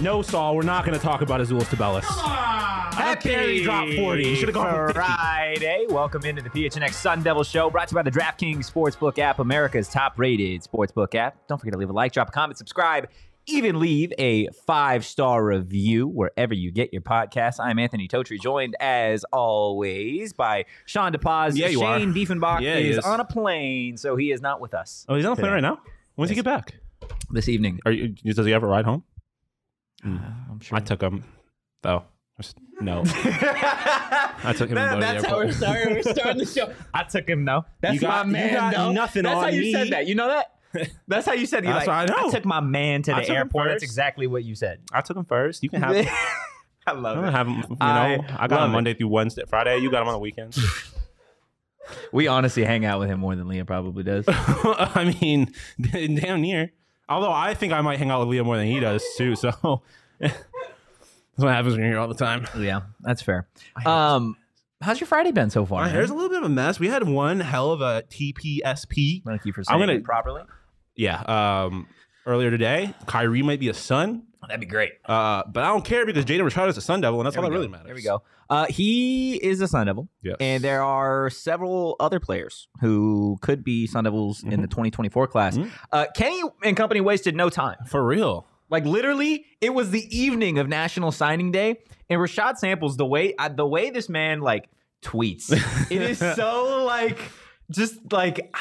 No, Saul, we're not going to talk about Azuolas Tubelis. How dare he drop 40? He should have gone Friday. Welcome into the PHNX Sun Devil Show, brought to you by the DraftKings Sportsbook app, America's top-rated sportsbook app. Don't forget to leave a like, drop a comment, subscribe, even leave a five-star review wherever you get your podcast. I'm Anthony Totri, joined as always by Sean DePaz. Yeah, you Shane are. Diefenbach Yeah, is, is. on a plane, so he is not with us Oh, he's on a plane right now? When When's he get back? this evening. Are you, does he have a ride home? Mm. Uh, I'm sure. I took him, though. No. I took him to go to the that's how we're starting. We're starting the show. I took him though. That's You got- my you man. got though. nothing That's how you me. said that. You know that. That's how you said. You're That's like, what I know. took my man to the airport. That's exactly what you said. I took him first. You can have him. I love I'm it. have him. You know, I I, got love him it. Monday through Wednesday, Friday. You got him on the weekends. We honestly hang out with him more than Leah probably does. I mean, damn near. Although I think I might hang out with Leo more than he does too. So that's what happens when you're here all the time. yeah, that's fair. Um, how's your Friday been so far? My man? hair's a little bit of a mess. We had one hell of a TPSP. Thank you for I'm saying gonna- it properly. Yeah. Um, earlier today, Kyrie might be a Sun, That'd be great. uh, but I don't care because Jaden Rashada is a Sun Devil, and that's all that go. really matters. There we go. Uh, he is a Sun Devil. Yes. And there are several other players who could be Sun Devils in the 2024 class. Mhm. Uh, Kenny and company wasted no time. For real. Like literally, it was the evening of National Signing Day, and Rashad Samples the way uh, the way this man like tweets, it is so like just like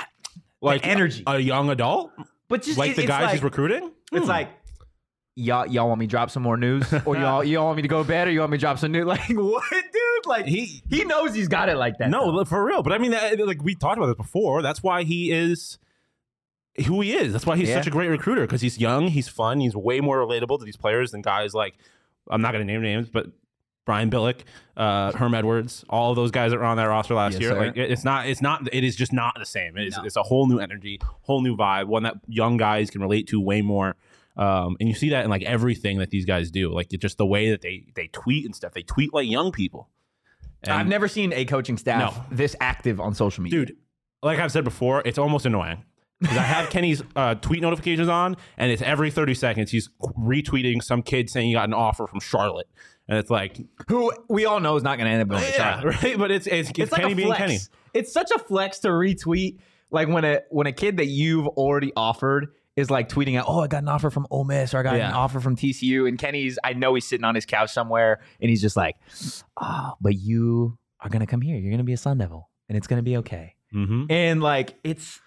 Like energy. A young adult? but just Like it- the guys like, he's recruiting? It's Hmm. like. Y'all, y'all want me to drop some more news, or y'all, y'all want me to go to bed, or you want me to drop some news? Like what, dude? Like he he knows he's got it like that. No, though. for real. But I mean, like we talked about this before. That's why he is who he is. That's why he's Yeah. such a great recruiter because he's young, he's fun, he's way more relatable to these players than guys like I'm not going to name names, but Brian Billick, uh, Herm Edwards, all of those guys that were on that roster last Yes, year. sir. Like it's not, it's not, it is just not the same. It's, No. it's a whole new energy, whole new vibe, one that young guys can relate to way more. Um, and you see that in like everything that these guys do, like just the way that they they tweet and stuff. They tweet like young people. And- I've never seen a coaching staff No. this active on social media. dude like i've said before it's almost annoying because i have kenny's uh, tweet notifications on and it's every 30 seconds he's retweeting some kid saying he got an offer from charlotte and it's like who we all know is not going to end up going yeah, Charlotte. right but it's it's, it's, It's kenny a being kenny It's such a flex to retweet. Like when a when a kid that you've already offered is like tweeting out, "Oh, I got an offer from Ole Miss, or I got an offer from TCU," and Kenny's, I know he's sitting on his couch somewhere, and he's just like, "Oh, but you are gonna come here. You're gonna be a Sun Devil, and it's gonna be okay." mm-hmm. And like it's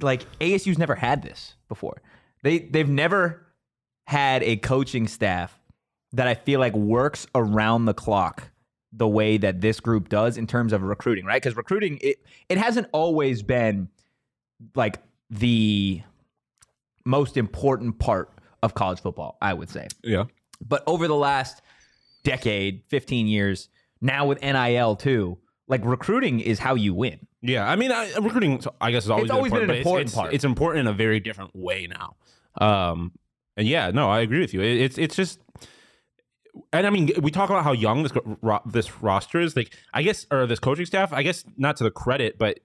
like ASU's never had this before. They they've never had a coaching staff that I feel like works around the clock the way that this group does in terms of recruiting, right? Because recruiting it it hasn't always been like the most important part of college football, I would say. yeah But over the last decade, 15 years, now with NIL too, like recruiting is how you win. yeah i mean I, recruiting i guess has always, It's always been an important it's, part. it's, it's important in a very different way now um and yeah no i agree with you it, it's it's just and I mean, we talk about how young this ro- this roster is. Like, I guess, or this coaching staff. I guess not to the credit, but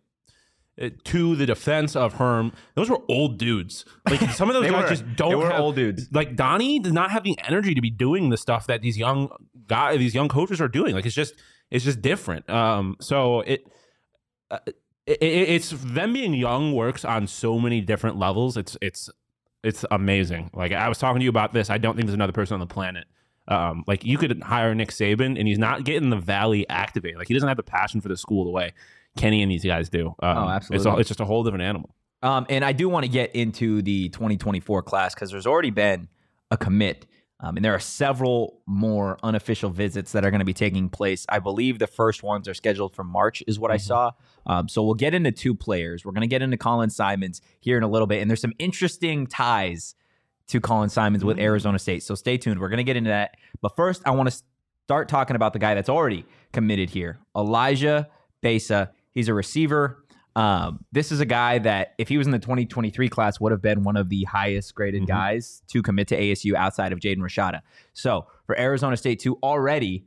to the defense of Herm, those were old dudes. Like some of those guys were. just don't They were have, old dudes. Like Donnie does not have the energy to be doing the stuff that these young guys, these young coaches are doing. Like it's just it's just different. Um, so it, uh, it, it it's them being young works on so many different levels. It's it's it's amazing. Like I was talking to you about this. I don't think there's another person on the planet. Um, like you could hire Nick Saban, and he's not getting the Valley activated. Like he doesn't have the passion for the school the way Kenny and these guys do. Um, Oh, It's, absolutely. a, it's just a whole different animal. Um, and I do want to get into the 2024 class because there's already been a commit. Um, and there are several more unofficial visits that are going to be taking place. I believe the first ones are scheduled for March, is what I saw. Um, so we'll get into two players. We're going to get into Colin Simmons here in a little bit. And there's some interesting ties to Colin Simmons with Arizona State. So stay tuned. We're going to get into that. But first, I want to start talking about the guy that's already committed here Elijah Besa. He's a receiver. Um, this is a guy that, if he was in the 2023 class, would have been one of the highest graded Mhm. guys to commit to ASU outside of Jaden Rashada. So for Arizona State to already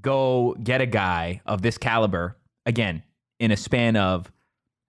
go get a guy of this caliber, again, in a span of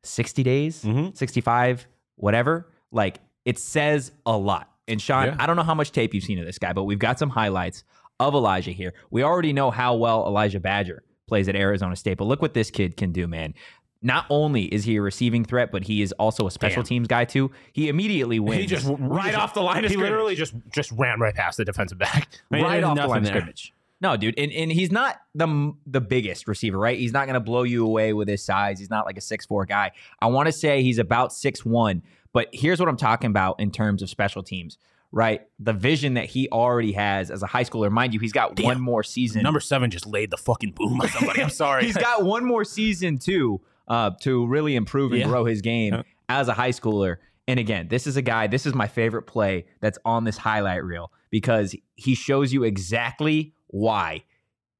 60 days, Mhm. 65, whatever, like it says a lot. And Sean, Yeah. I don't know how much tape you've seen of this guy, but we've got some highlights of Elijah here. We already know how well Elijah Badger plays at Arizona State, but look what this kid can do, man. Not only is he a receiving threat, but he is also a special Damn. teams guy too. He immediately wins He just right just- off the line of He scrimmage. literally just just ran right past the defensive back. I mean, right off the nothing line of scrimmage. No, dude, and, and he's not the the biggest receiver, right? He's not going to blow you away with his size. He's not like a six four guy. I want to say he's about six one, but here's what I'm talking about in terms of special teams, right? The vision that he already has as a high schooler. Mind you, he's got one more season. Number seven just laid the fucking boom on somebody. I'm sorry. he's got one more season too uh, to really improve and Yeah. grow his game Yeah. as a high schooler. And again, this is a guy. This is my favorite play that's on this highlight reel because he shows you exactly why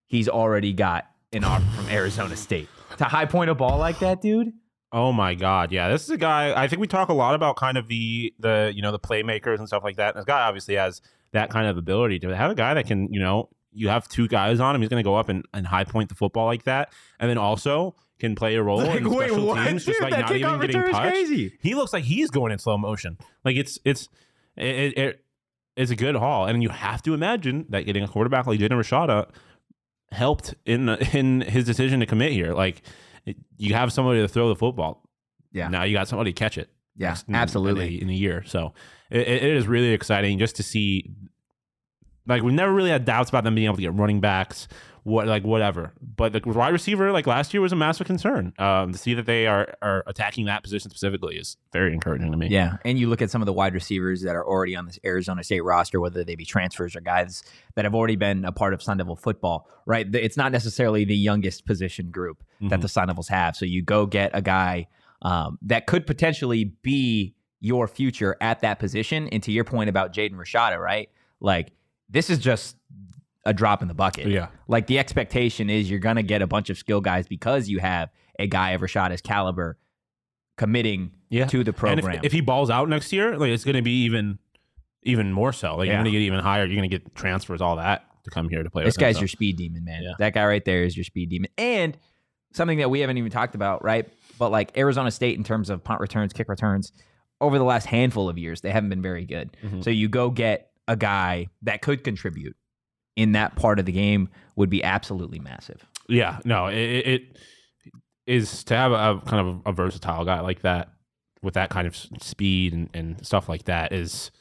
he's already got an offer from Arizona State to high point a ball like that, dude. Oh my god, yeah. This is a guy I think we talk a lot about kind of the the you know the playmakers and stuff like that. And this guy obviously has that kind of ability to have a guy that can, you know, you have two guys on him, he's gonna go up and, and high point the football like that. And then also can play a role Like, in wait, special what, teams, just like not even getting touched. crazy. He looks like he's going in slow motion. Like it's it's it, it, it it's a good haul. And you have to imagine that getting a quarterback like Jaden Rashada helped in in his decision to commit here. Like it, you have somebody to throw the football. Yeah. Now you got somebody to catch it. Yeah, in- absolutely. In a, in a year. So it, it is really exciting just to see. Like we've never really had doubts about them being able to get running backs, what like whatever. But the wide receiver, like last year, was a massive concern. Um, to see that they are are attacking that position specifically is very encouraging to me. Yeah, and you look at some of the wide receivers that are already on this Arizona State roster, whether they be transfers or guys that have already been a part of Sun Devil football. Right, it's not necessarily the youngest position group that Mhm. the Sun Devils have. So you go get a guy um, that could potentially be your future at that position. And to your point about Jaden Rashada, right? Like this is just a drop in the bucket. Yeah. Like the expectation is you're gonna get a bunch of skill guys because you have a guy of Rashada's caliber committing Yeah. to the program. if, if he balls out next year, like it's going to be even even more so. Like Yeah. you're going to get even higher. You're going to get transfers, all that to come here to play. This with him, guy's so. your speed demon, man. Yeah. That guy right there is your speed demon. And something that we haven't even talked about, right? But like Arizona State in terms of punt returns, kick returns, over the last handful of years, they haven't been very good. Mhm. So you go get a guy that could contribute in that part of the game would be absolutely massive. Yeah, no, it, it is to have a, kind of a versatile guy like that with that kind of speed and, and stuff like that is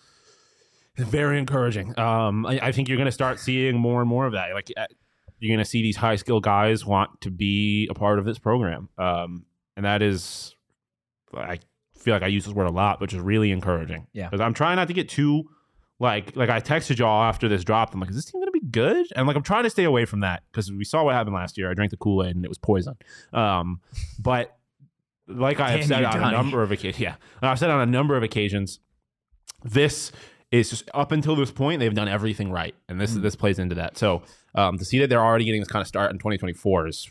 very encouraging. Um, I, I think you're going to start seeing more and more of that. Like uh, you're going to see these high skill guys want to be a part of this program, um, and that is, I feel like I use this word a lot, which is really encouraging. Yeah. because I'm trying not to get too like like I texted y'all after this dropped. I'm like, is this team gonna be good? And like I'm trying to stay away from that because we saw what happened last year. I drank the Kool Aid and it was poison. Um, but like I have said on Donnie. a number of occasions, yeah, I've said on a number of occasions, this is just up until this point they've done everything right, and this this plays into that. So um, to see that they're already getting this kind of start in 2024 is.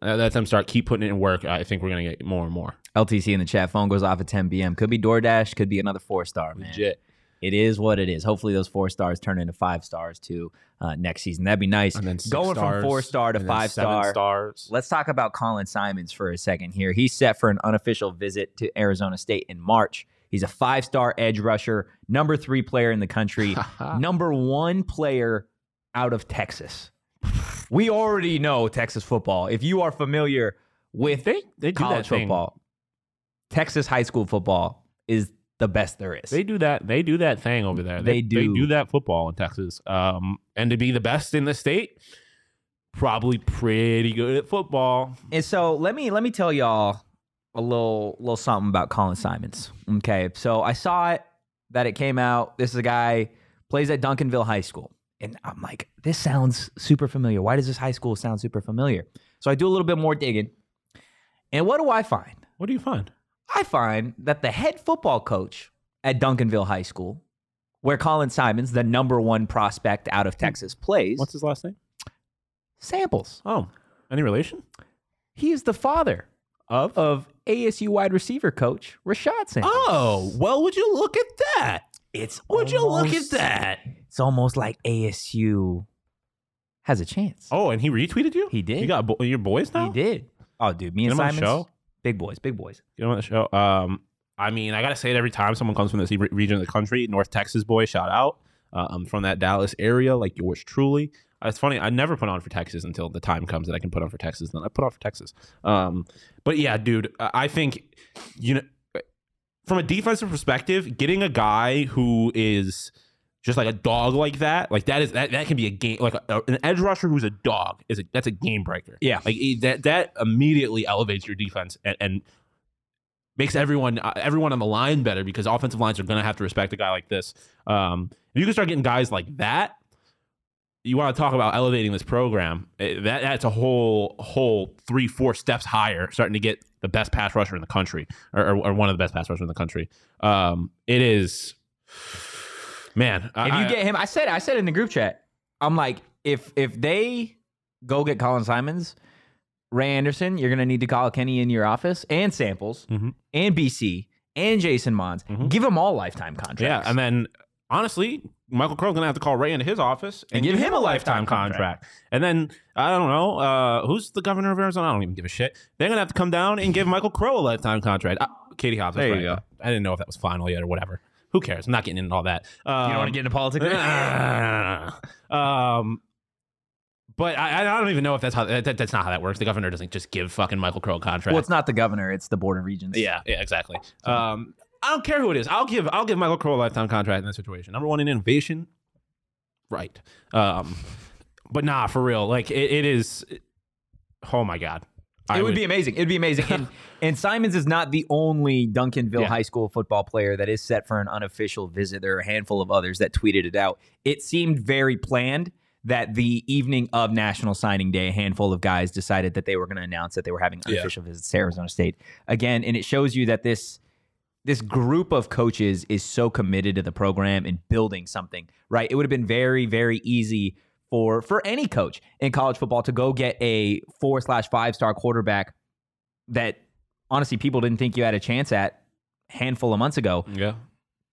Uh, Let them start keep putting it in work. I think we're gonna get more and more LTC in the chat phone goes off at 10 p.m. Could be DoorDash, could be another four star, man. legit. It is what it is. Hopefully, those four stars turn into five stars too uh, next season. That'd be nice. And then six going stars, from four star to five star. stars. Let's talk about Colin Simmons for a second here. He's set for an unofficial visit to Arizona State in March. He's a five star edge rusher, number three player in the country, number one player out of Texas. We already know Texas football. If you are familiar with They they do college that thing. football, Texas high school football is the best there is. They do that. They do that thing over there. They They, do. They do that football in Texas. Um, and to be the best in the state, probably pretty good at football. And so let me let me tell y'all a little little something about Colin Simmons. Okay, so I saw it that it came out. This is a guy plays at Duncanville High School, and I'm like, this sounds super familiar. Why does this high school sound super familiar? So I do a little bit more digging, and what do I find? What do you find? I find that the head football coach at Duncanville High School, where Colin Simmons, the number one prospect out of Texas, plays, What's his last name? samples. Oh, any relation? He is the father Of? of ASU wide receiver coach Rashad Samples. Oh, well, would you look at that? it's Would you look at almost- that? It's almost like ASU has a chance. Oh, and he retweeted you? He did. You got bo- your boys now? he did. Oh, dude, me Get and him on the Simmons, show? Big boys, big boys. You know the show. Um, I mean, I gotta say it every time someone comes from this re- region of the country. North Texas boy, shout out. Uh, I'm from that Dallas area, like yours truly. Uh, It's funny. I never put on for Texas until the time comes that I can put on for Texas. Then I put on for Texas. Um, but yeah, dude, I think you know, from a defensive perspective, getting a guy who is just like a dog like that, like that is that, that can be a game like a, an edge rusher who's a dog is a, that's a game breaker. Yeah. like that that immediately elevates your defense and, and makes everyone uh, everyone on the line better because offensive lines are going to have to respect a guy like this. Um, if you can start getting guys like that, you want to talk about elevating this program. eh, That that's a whole whole three four steps higher, starting to get the best pass rusher in the country, or, or, or one of the best pass rushers in the country. Um, it is, man. If you get him, I said, I said in the group chat, I'm like, if if they go get Colin Simmons, Ray Anderson, you're gonna need to call Kenny in your office and samples Mhm. and BC and Jason Mons. Mhm. Give them all lifetime contracts. yeah, and then honestly, Michael Crow's gonna have to call Ray into his office and, give him a lifetime contract. And then I don't know uh, who's the governor of Arizona. I don't even give a shit. They're gonna have to come down and give Michael Crow a lifetime contract. Uh, Katie Hobbs. There that's you right. I didn't know if that was final yet or whatever. Who cares? I'm not getting into all that. Um, you don't want to get into politics. um, but I, I don't even know if that's how that, that's not how that works. The governor doesn't just give fucking Michael Crow a contract. well, it's not the governor; it's the board of regents. Yeah, yeah, exactly. Um, I don't care who it is. I'll give I'll give Michael Crow a lifetime contract in this situation. Number one in innovation, right? Um, but nah, for real, like it, it is. Oh my god, it would, be amazing. It'd be amazing. And, and Simmons is not the only Duncanville Yeah. High School football player that is set for an unofficial visit. There are a handful of others that tweeted it out. It seemed very planned that the evening of National Signing Day, a handful of guys decided that they were going to announce that they were having Yeah. unofficial visits to Arizona State again. And it shows you that this this group of coaches is so committed to the program and building something. Right? It would have been very very easy for for any coach in college football to go get a four slash five star quarterback that honestly people didn't think you had a chance at a handful of months ago Yeah,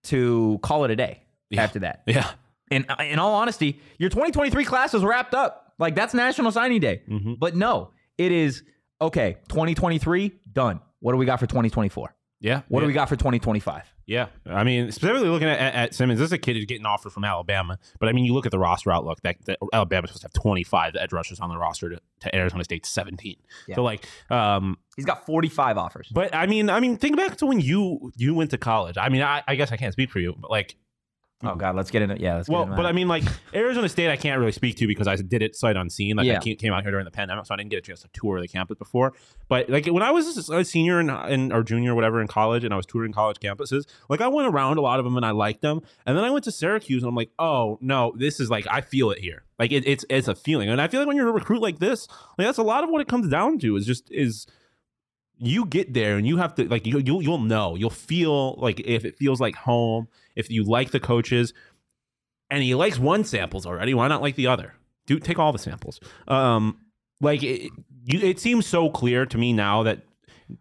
to call it a day Yeah. after that. yeah. And uh, in all honesty, your 2023 class is wrapped up. Like that's National Signing Day. Mhm. But no, it is okay. 2023 done. What do we got for 2024? Yeah. What yeah. do we got for 2025? Yeah, I mean, specifically looking at, at, Simmons, this is a kid who's getting offered from Alabama. But I mean, you look at the roster outlook. That, that Alabama's supposed to have 25 edge rushers on the roster to, to Arizona State 17. Yeah. So like, um, He's got 45 offers. but I mean, I mean, think back to when you you went to college. I mean, I, I guess I can't speak for you, but like, Oh mm-hmm. God, let's get into it. yeah. Let's well, get into but that. I mean, like Arizona State, I can't really speak to because I did it sight unseen. Like Yeah. I came came out here during the pandemic, so I didn't get a chance to tour the campus before. But like when I was a senior in, in or junior, or whatever, in college, and I was touring college campuses, like I went around a lot of them and I liked them. And then I went to Syracuse and I'm like, oh no, this is like I feel it here. Like it, it's it's a feeling, and I feel like when you're a recruit like this, like that's a lot of what it comes down to is just is you get there and you have to like you you'll, you'll know you'll feel like if it feels like home if you like the coaches and he likes one samples already why not like the other do take all the samples um like it, you, it seems so clear to me now that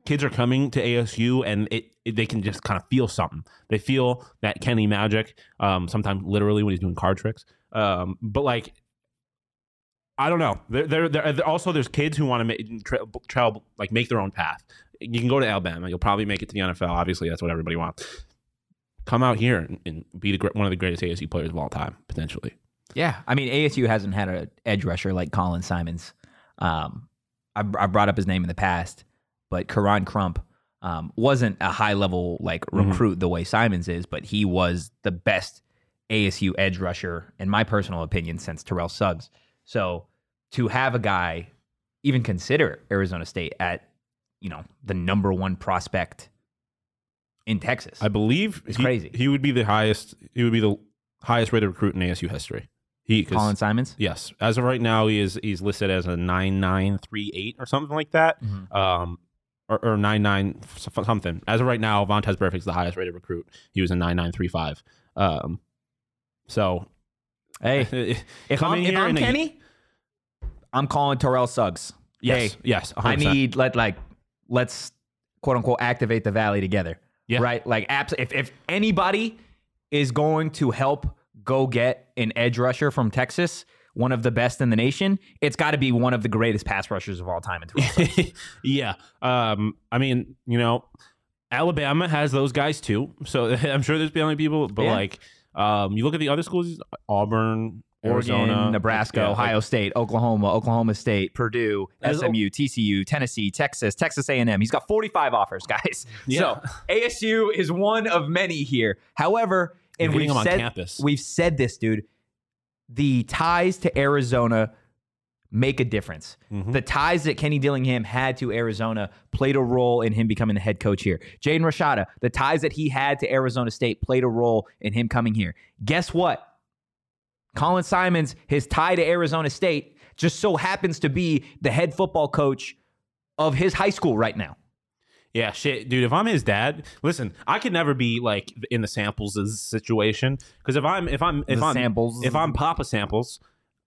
kids are coming to ASU and it, it they can just kind of feel something. They feel that Kenny magic. Um, sometimes literally when he's doing card tricks. Um, but like I don't know. There, there, there also there's kids who want to make tra- tra- like make their own path. You can go to Alabama. You'll probably make it to the NFL. Obviously, that's what everybody wants. Come out here and, and be the, one of the greatest ASU players of all time, potentially. Yeah, I mean ASU hasn't had an edge rusher like Colin Simmons. Um, I, I brought up his name in the past, but Karan Crump um, wasn't a high level like Mhm. recruit the way Simmons is, but he was the best ASU edge rusher in my personal opinion since Terrell Suggs. So to have a guy even consider Arizona State at you know the number one prospect in Texas, I believe It's he, crazy. He would be the highest. He would be the highest rated recruit in ASU history. He Colin Simmons. Yes, as of right now, he is he's listed as a nine nine three eight or something like that. Mhm. Um, or, or nine nine something. As of right now, Vontaze Burfict's the highest rated recruit. He was a nine nine three five. Um, so Hey, if I'm, if I'm Kenny, I'm calling Terrell Suggs. yes, Hey, yes, I 100%. need let like let's quote unquote activate the valley together. Yeah. Right? Like abs- if if anybody is going to help go get an edge rusher from Texas, one of the best in the nation, it's got to be one of the greatest pass rushers of all time in yeah. Um, I mean, you know, Alabama has those guys too. So I'm sure there's plenty of people, but Yeah. like, um, you look at the other schools, Auburn, Oregon, Arizona, Nebraska, yeah, Ohio State, Oklahoma, Oklahoma State, Purdue, SMU, TCU, Tennessee, Texas, Texas A&M. He's got 45 offers, guys. Yeah. So ASU is one of many here. However, and we've said campus. we've said this, dude. The ties to Arizona make a difference. Mhm. The ties that Kenny Dillingham had to Arizona played a role in him becoming the head coach here. Jaden Rashada, the ties that he had to Arizona State played a role in him coming here. Guess what? Colin Simmons, his tie to Arizona State, just so happens to be the head football coach of his high school right now. Yeah, shit, dude. If I'm his dad, listen, I could never be like in the samples situation because if I'm if I'm if The I'm Samples. if I'm Papa Samples,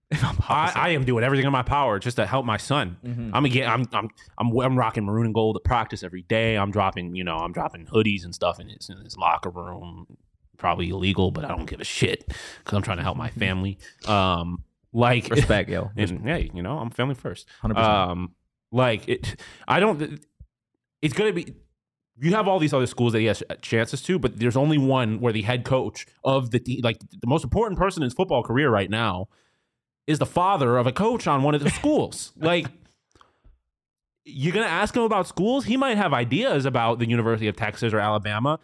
I, I am doing everything in my power just to help my son. Mm-hmm. I'm gonna I'm I'm I'm I'm rocking maroon and gold at practice every day. I'm dropping you know I'm dropping hoodies and stuff in his in his locker room. Probably illegal, but I don't give a shit because I'm trying to help my family. Um, like Respect, yo. and hey, you know I'm family first. 100%. Um, like it, I don't. It's gonna be. You have all these other schools that he has chances to, but there's only one where the head coach of the like the most important person in his football career right now is the father of a coach on one of the schools. like you're gonna ask him about schools, he might have ideas about the University of Texas or Alabama.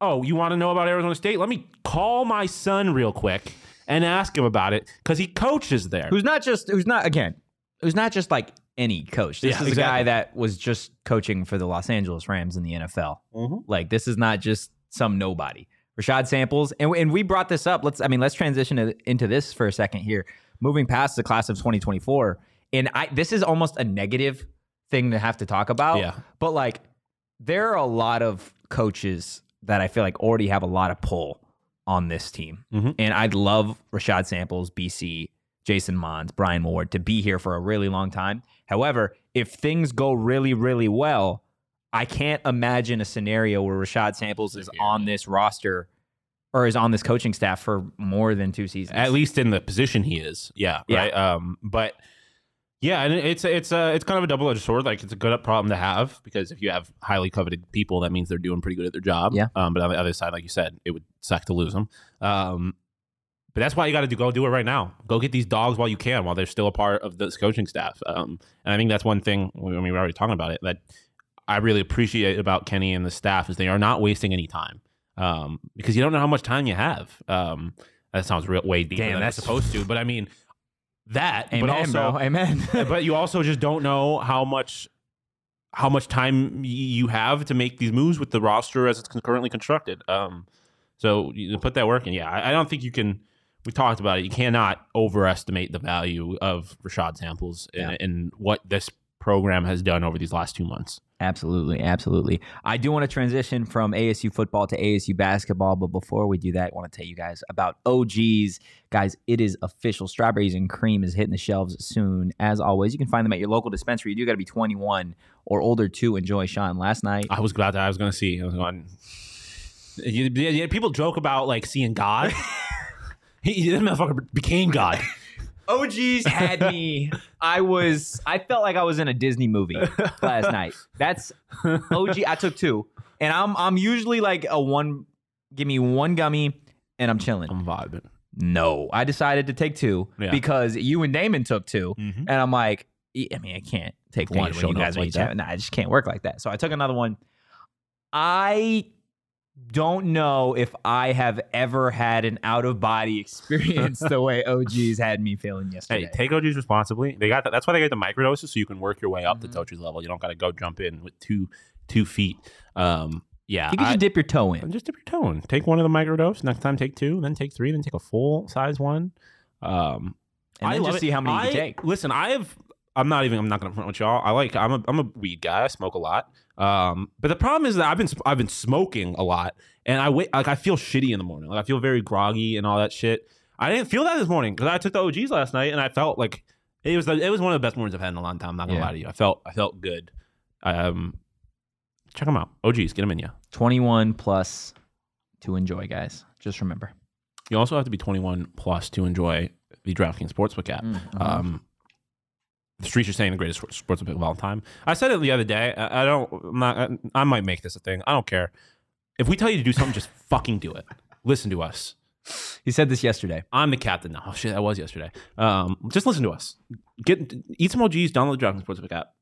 Oh, you want to know about Arizona State? Let me call my son real quick and ask him about it because he coaches there. who's not just who's not again who's not just like any coach this Yeah, is a guy that was just coaching for the los angeles rams in the nfl Mhm. like this is not just some nobody rashad samples and, and we brought this up let's i mean let's transition to, into this for a second here moving past the class of 2024 and i this is almost a negative thing to have to talk about Yeah. but like there are a lot of coaches that i feel like already have a lot of pull on this team Mhm. and I'd love Rashad Samples, BC, Jason Mons, Brian Ward to be here for a really long time. However, if things go really, really well, I can't imagine a scenario where Rashad Samples is on this roster or is on this coaching staff for more than two seasons. at least in the position he is. Yeah, Yeah. right. Um, but yeah, and it's it's uh, it's kind of a double edged sword. Like it's a good problem to have because if you have highly coveted people, that means they're doing pretty good at their job. Yeah. Um, but on the other side, like you said, it would suck to lose them. Um, but that's why you got to do go do it right now. Go get these dogs while you can, while they're still a part of this coaching staff. Um, and I think that's one thing. I mean, we're already talking about it that I really appreciate about Kenny and the staff is they are not wasting any time. Um, because you don't know how much time you have. Um, that sounds real way deeper Damn, than that's- supposed to. But I mean that. Amen, but also, bro. Amen. but you also just don't know how much how much time you have to make these moves with the roster as it's currently constructed. Um, so you put that work in. Yeah, I, I don't think you can. We talked about it. You cannot overestimate the value of Rashad Samples and, Yeah. and what this program has done over these last two months. Absolutely, absolutely. I do want to transition from ASU football to ASU basketball, but before we do that, I want to tell you guys about OGs. Guys, it is official. Strawberries and cream is hitting the shelves soon. As always, you can find them at your local dispensary. You do got to be 21 or older to enjoy. Sean, last night, I was glad that I was going to see. I was going. You, you- people joke about like seeing God. he, this motherfucker became God. OGs had me. I was. I felt like I was in a Disney movie last night. That's OG. I took two, and I'm I'm usually like a one. Give me one gummy, and I'm chilling. I'm vibing. No, I decided to take two Yeah. because you and Damon took 2 Mhm. and I'm like, "E- I mean, I can't take one when you guys are like each that. Nah, I just can't work like that. So I took another one. I don't know if I have ever had an out of body experience the way OGs had me feeling yesterday. Hey, take OGs responsibly. They got that. That's why they get the microdoses, so you can work your way up Mhm. to OGs level. You don't got to go jump in with two two feet. Um, yeah, you can I- just dip your toe in. just dip your toe in. Take one of the microdose. Next time, take two. Then take three. Then take a full size one. Um, And then love just it. see how many you I- can take. Listen, I have. I'm not even. I'm not gonna front with y'all. I like. I'm a. I'm a weed guy. I smoke a lot. Um, but the problem is that I've been. I've been smoking a lot, and I wait. Like I feel shitty in the morning. Like I feel very groggy and all that shit. I didn't feel that this morning because I took the OGs last night, and I felt like it was. The, it was one of the best mornings I've had in a long time. I'm not gonna Yeah. lie to you. I felt. I felt good. Um, check them out. OGs, get them in you. 21 plus to enjoy, guys. Just remember. You also have to be 21 plus to enjoy the DraftKings Sportsbook app. Mm-hmm. Um, the streets are saying the greatest sport- sportsbook of all time. I said it the other day. I, I don't. I'm not, I, I might make this a thing. I don't care. If we tell you to do something, just fucking do it. Listen to us. He said this yesterday. I'm the captain now. Oh shit, that was yesterday. Um, just listen to us. Get eat some OGs. Download the DraftKings Sportsbook app.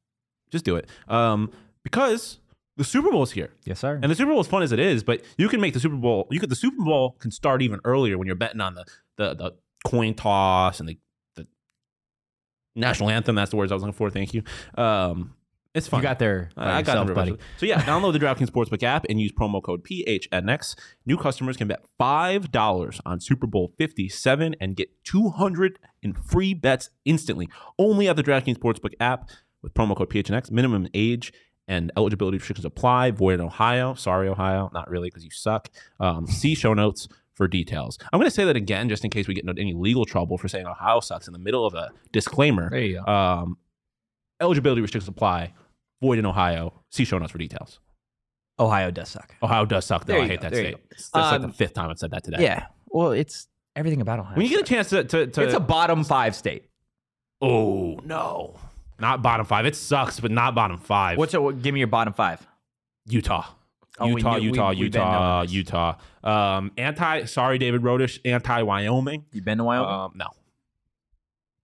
Just do it. Um, because the Super Bowl is here. Yes, sir. And the Super Bowl is fun as it is, but you can make the Super Bowl. You could the Super Bowl can start even earlier when you're betting on the the, the coin toss and the national anthem. That's the words I was looking for. Thank you. Um, it's fun. you got there by I got buddy. buddy. So yeah, download the DraftKings Sportsbook app and use promo code PHNX. New customers can bet five dollars on Super Bowl Fifty Seven and get two hundred in free bets instantly. Only at the DraftKings Sportsbook app with promo code PHNX. Minimum age and eligibility restrictions apply. Void in Ohio. Sorry, Ohio. Not really because you suck. Um, see show notes for details. I'm going to say that again just in case we get into any legal trouble for saying Ohio sucks in the middle of a disclaimer. There you go. Um, eligibility restrictions apply. Void in Ohio. See show notes for details. Ohio does suck. Ohio does suck, though. There I hate go, that there state. That's like Um, the fifth time I've said that today. Yeah. Well, it's everything about Ohio. When you get a chance to, to, to it's a bottom five state. oh no, not bottom five. It sucks, but not bottom five. What's a, give me your bottom five? Utah? Oh, Utah, knew- Utah, we've Utah. Utah. Um, anti. Sorry, David Rodish. Anti Wyoming. You been to Wyoming? Um, no,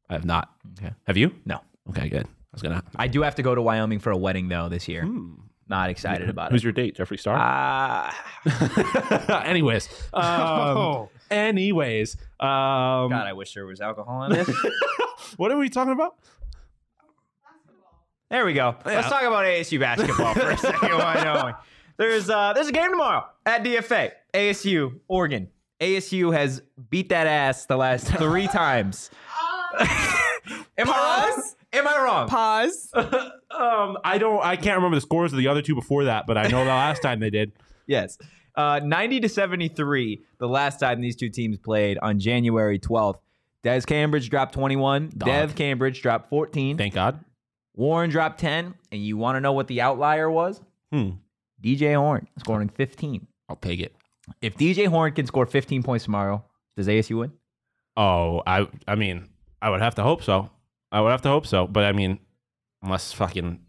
I have not. Okay. Have you? no. Okay, good. I was gonna. I do have to go to Wyoming for a wedding though this year. Hmm. Not excited about Who's it. Who's your date? Jeffree Star. Ah. anyways, um, anyways, um, God, I wish there was alcohol in this. what are we talking about? There we go. Let's talk about ASU basketball for a second. We? There's uh there's a game tomorrow at DFA. ASU, Oregon. ASU has beat that ass the last three times. Am I wrong? Am I wrong? Pause. um, I don't. I can't remember the scores of the other two before that, but I know the last time they did. Yes. Uh, 90 to 73, the last time these two teams played on January 12th. Dez Cambridge dropped 21. Dog. Dev Cambridge dropped 14. Thank God. Warren dropped 10. And you want to know what the outlier was? Hmm. DJ Horne scoring 15. I'll take it. If DJ Horne can score 15 points tomorrow, does ASU win? Oh, I. I mean, I would have to hope so. I would have to hope so. But I mean, unless fucking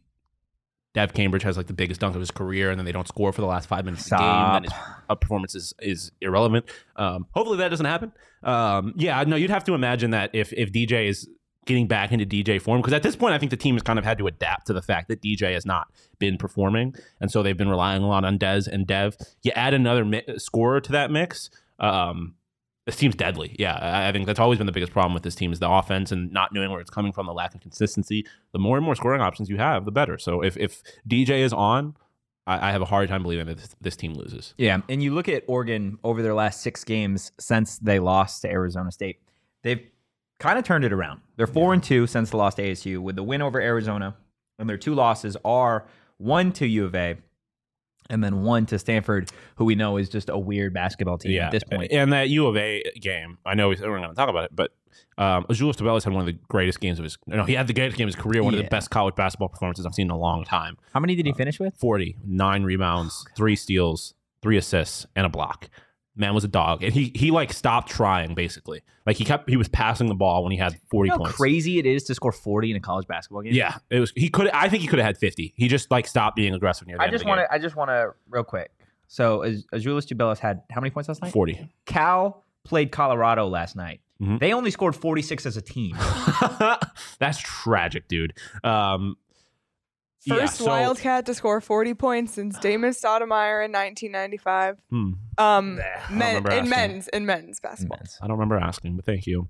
Dev Cambridge has like the biggest dunk of his career, and then they don't score for the last five minutes of the game, then his performance is, is irrelevant. Um, hopefully that doesn't happen. Um, yeah, no, you'd have to imagine that if if DJ is getting back into DJ form, because at this point, I think the team has kind of had to adapt to the fact that DJ has not been performing, and so they've been relying a lot on Dez and Dev. You add another mi- scorer to that mix. Um, this team's deadly. Yeah, I I think that's always been the biggest problem with this team is the offense and not knowing where it's coming from, the lack of consistency. The more and more scoring options you have, the better. So if, if DJ is on, I, have a hard time believing that this team loses. Yeah. And you look at Oregon over their last six games since they lost to Arizona State, they've kind of turned it around. They're four and two since the loss to ASU with the win over Arizona, and their two losses are one to U of A, and then one to Stanford, who we know is just a weird basketball team yeah, at this point. And that U of A game, I know we're not going to talk about it, but um, Azuolas Tubelis had one of the greatest games of his. No, he had the greatest game of his career. One of the best college basketball performances I've seen in a long time. How many did he finish with? 40, nine rebounds, three steals, three assists, and a block. Man was a dog, and he he like stopped trying basically. Like he kept he was passing the ball when he had forty You know how points. crazy it is to score 40 in a college basketball game? Yeah, it was. He could. I think he could have had fifty. He just like stopped being aggressive near the I end just of the want to. I just want to real quick. So, Az- Azuolas Tubelis had how many points last night? forty. Cal played Colorado last night. Mhm. They only scored 46 as a team. That's tragic, dude. Um, yeah, First so- Wildcat to score 40 points since Damon Stoudemire in 1995. hmm, Um, don't men, in asking. men's in men's basketball. I don't remember asking, but thank you.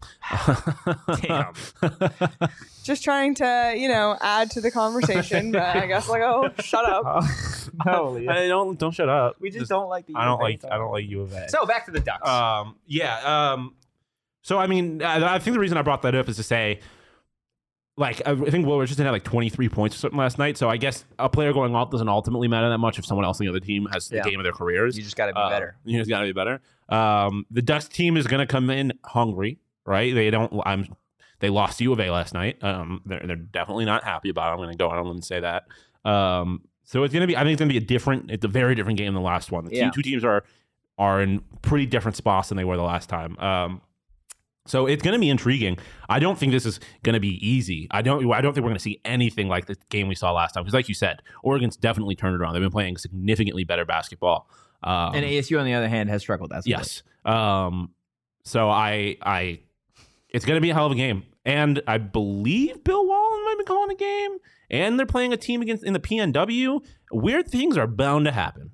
Damn. Just trying to, you know, add to the conversation, but I guess like, oh, shut up. no, I don't don't shut up. we just, don't like the. I don't U of A like. talk. I don't like U of A. So back to the Ducks. Um, yeah. Um, so I mean, I, I think the reason I brought that up is to say, like, I think Will Richardson had like 23 points or something last night. So I guess a player going off doesn't ultimately matter that much if someone else on the other team has Yeah. the game of their careers. you just got to be Uh, better. You just got to be better. Um, the Ducks team is going to come in hungry, right? They don't. I'm. They lost U of A last night. Um, they're they're definitely not happy about. it. I'm going to go on and say that. Um, so it's going to be. I think it's going to be a different. It's a very different game than the last one. The Yeah. two, two teams are are in pretty different spots than they were the last time. Um, so it's going to be intriguing. I don't think this is going to be easy. I don't. I don't think we're going to see anything like the game we saw last time. Because, like you said, Oregon's definitely turned it around. They've been playing significantly better basketball. Um, and ASU, on the other hand, has struggled. That's Yes. Um, so I, I, it's going to be a hell of a game, and I believe Bill Walton might be calling a game, and they're playing a team against in the PNW. Weird things are bound to happen.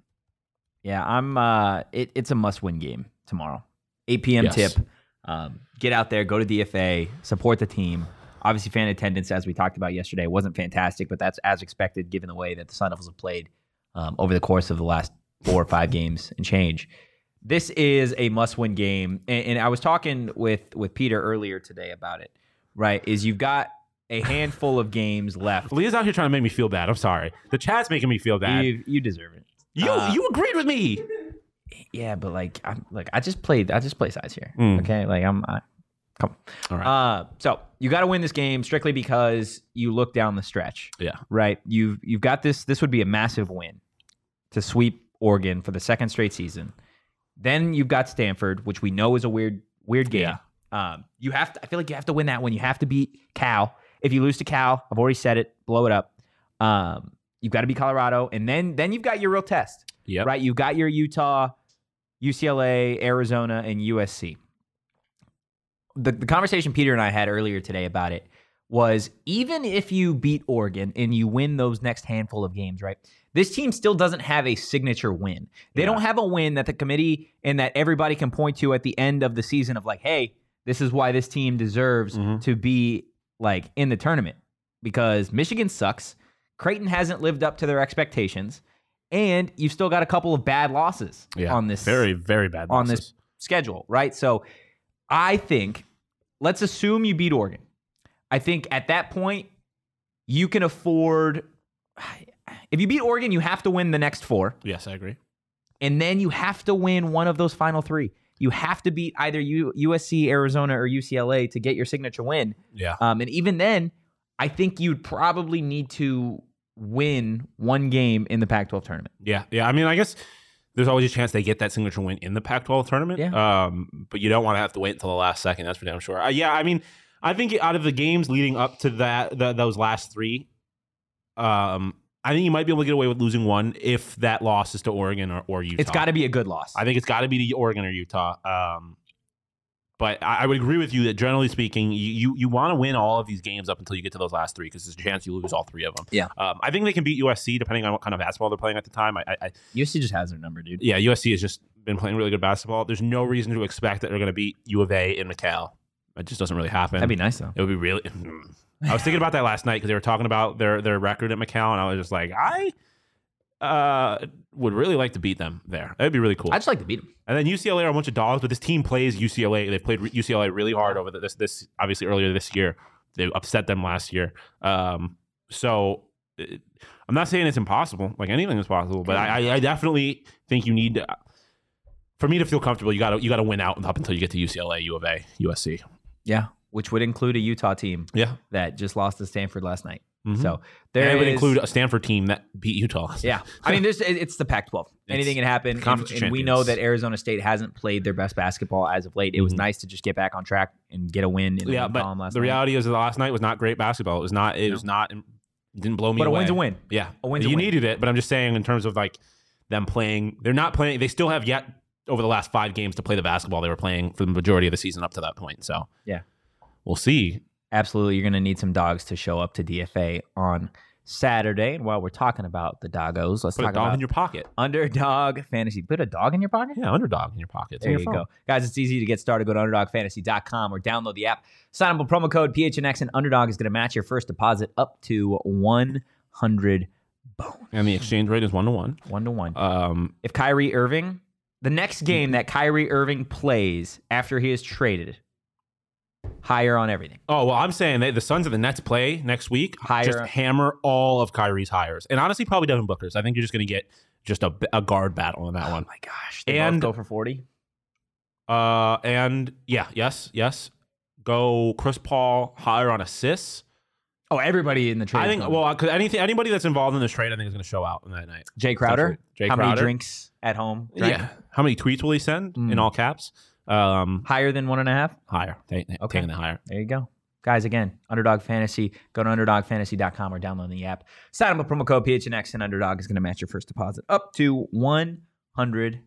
Yeah, I'm. Uh, it, it's a must-win game tomorrow. 8 p.m. Yes. tip. Um, get out there, go to DFA, support the team. Obviously, fan attendance, as we talked about yesterday, wasn't fantastic, but that's as expected given the way that the Sun Devils have played um, over the course of the last four or five games and change. This is a must-win game, and, and I was talking with with Peter earlier today about it. Right, is you've got a handful of games left. Leah's out here trying to make me feel bad. I'm sorry. The chat's making me feel bad. You, You, you deserve it. you, uh, agreed with me. Yeah, but like, I'm like, I just played. I just play size here. Mm. Okay, like I'm. I, come. on. All right. Uh, so you got to win this game strictly because you look down the stretch. Yeah. Right. You've you've got this. This would be a massive win to sweep Oregon for the second straight season. Then you've got Stanford, which we know is a weird weird game. Um, you have to. I feel like you have to win that one. You have to beat Cal. If you lose to Cal, I've already said it. Blow it up. Um, you've got to beat Colorado, and then then you've got your real test Yep. right? You've got your Utah, UCLA, Arizona, and USC. The, the conversation Peter and I had earlier today about it was even if you beat Oregon and you win those next handful of games, right? This team still doesn't have a signature win. They Yeah. don't have a win that the committee and that everybody can point to at the end of the season of like, hey, this is why this team deserves Mhm. to be like in the tournament because Michigan sucks. Creighton hasn't lived up to their expectations, and you've still got a couple of bad losses Yeah. on this very very bad on losses. this schedule, right? So I think let's assume you beat Oregon. I think at that point you can afford if you beat Oregon, you have to win the next four, Yes, I agree. and then you have to win one of those final three. You have to beat either U- USC, Arizona, or UCLA to get your signature win. Yeah. Um, and even then, I think you'd probably need to win one game in the Pac-12 tournament. Yeah, yeah. I mean, I guess there's always a chance they get that signature win in the Pac-12 tournament. Yeah. Um, but you don't want to have to wait until the last second. That's for damn sure. Uh, yeah, I mean, I think out of the games leading up to that, the, those last three, um, I think you might be able to get away with losing one if that loss is to Oregon or, or Utah. It's got to be a good loss. I think it's got to be to Oregon or Utah. Um, but I, I would agree with you that generally speaking, you you, you want to win all of these games up until you get to those last three because there's a chance you lose all three of them. Yeah. Um, I think they can beat USC depending on what kind of basketball they're playing at the time. I, I, I USC just has their number, dude. yeah, USC has just been playing really good basketball. There's no reason to expect that they're going to beat U of A in McKale. It just doesn't really happen. That'd be nice though. it would be really. I was thinking about that last night because they were talking about their their record at McKale, and I was just like, I uh, would really like to beat them there. That'd be really cool. I'd just like to beat them. And then UCLA are a bunch of dogs, but this team plays UCLA. They've played UCLA really hard over the, this this obviously earlier this year. They upset them last year. Um, so it- I'm not saying it's impossible. Like anything is possible, but I, I, I definitely think you need. To, for me to feel comfortable, you got to you got to win out up until you get to UCLA, U of A, USC. Yeah, which would include a Utah team Yeah, that just lost to Stanford last night. Mhm. So there and it would is- include a Stanford team that beat Utah. Yeah, I mean, there's it- it's the Pac-12. Anything can happen, and, conference and we know that Arizona State hasn't played their best basketball as of late. It was Mhm. nice to just get back on track and get a win in the yeah, but the night. reality is that last night was not great basketball. It was not. It was not. Didn't blow me but a away. win's a win. Yeah, A win's a you win. needed it, but I'm just saying in terms of like them playing, they're not playing. They still have yet over the last five games to play the basketball they were playing for the majority of the season up to that point. So Yeah. we'll see. Absolutely, you're going to need some dogs to show up to DFA on Saturday. And while we're talking about the doggos, let's Put a talk dog about in your pocket. underdog fantasy. Put a dog in your pocket. Yeah, underdog in your pocket. There you phone. go. Guys, it's easy to get started. Go to underdogfantasy.com or download the app. Sign up with promo code PHNX, and Underdog is going to match your first deposit up to 100 bone. And the exchange rate is one to one. One to one. Um, if Kyrie Irving, the next game that Kyrie Irving plays after he is traded, higher on everything. oh well, I'm saying the Suns of the Nets play next week. Hire- Just hammer all of Kyrie's hires, and honestly, probably Devin Booker's. I think you're just going to get just a, a guard battle on that one. Oh my gosh. They And- go for 40. Uh, and yeah, yes, yes. Go Chris Paul higher on assists. Oh, everybody in the trade. I think well, because anything anybody that's involved in this trade, I think is going to show out in that night. Jae Crowder. Jae How many Crowder. drinks at home? drank? Yeah. How many tweets will he send in Mm. all caps? Um, Higher than one and a half? higher. Take, Okay. Taking it higher. There you go. Guys, again, Underdog Fantasy. Go to UnderdogFantasy.com or download the app. Sign up with promo code PHNX, and Underdog is going to match your first deposit up to $100.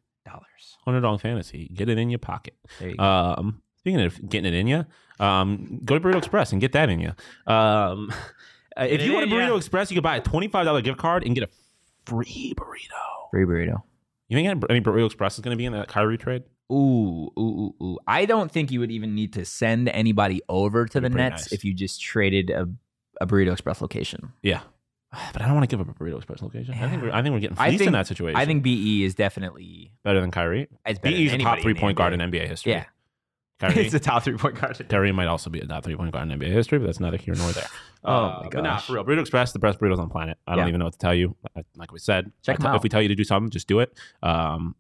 Underdog fantasy. Get it in your pocket. There you go. Um, speaking of getting it in you, um, go to Burrito Express and get that in you. Um, if you want a Burrito ya. Express, you can buy a twenty-five dollar gift card and get a free burrito. Free burrito. You think any Burrito Express is going to be in that Kyrie trade? Ooh, ooh, ooh, ooh. I don't think you would even need to send anybody over to the Nets nice. if you just traded a, a Burrito Express location. Yeah. But I don't want to give up a Burrito Express location. I think we're, I think we're getting fleeced think in that situation. I think BE is definitely better than Kyrie. it's better BE's a top three point guard in NBA. History. Yeah, Kyrie, it's a top three point guard. Kyrie might also be a top three point guard in NBA history, but that's neither here nor there. Oh Uh, my But nah, for real, Burrito Express, the best burritos on the planet. I don't Yeah. even know what to tell you. Like we said, Check I out. If we tell you to do something, just do it. Um,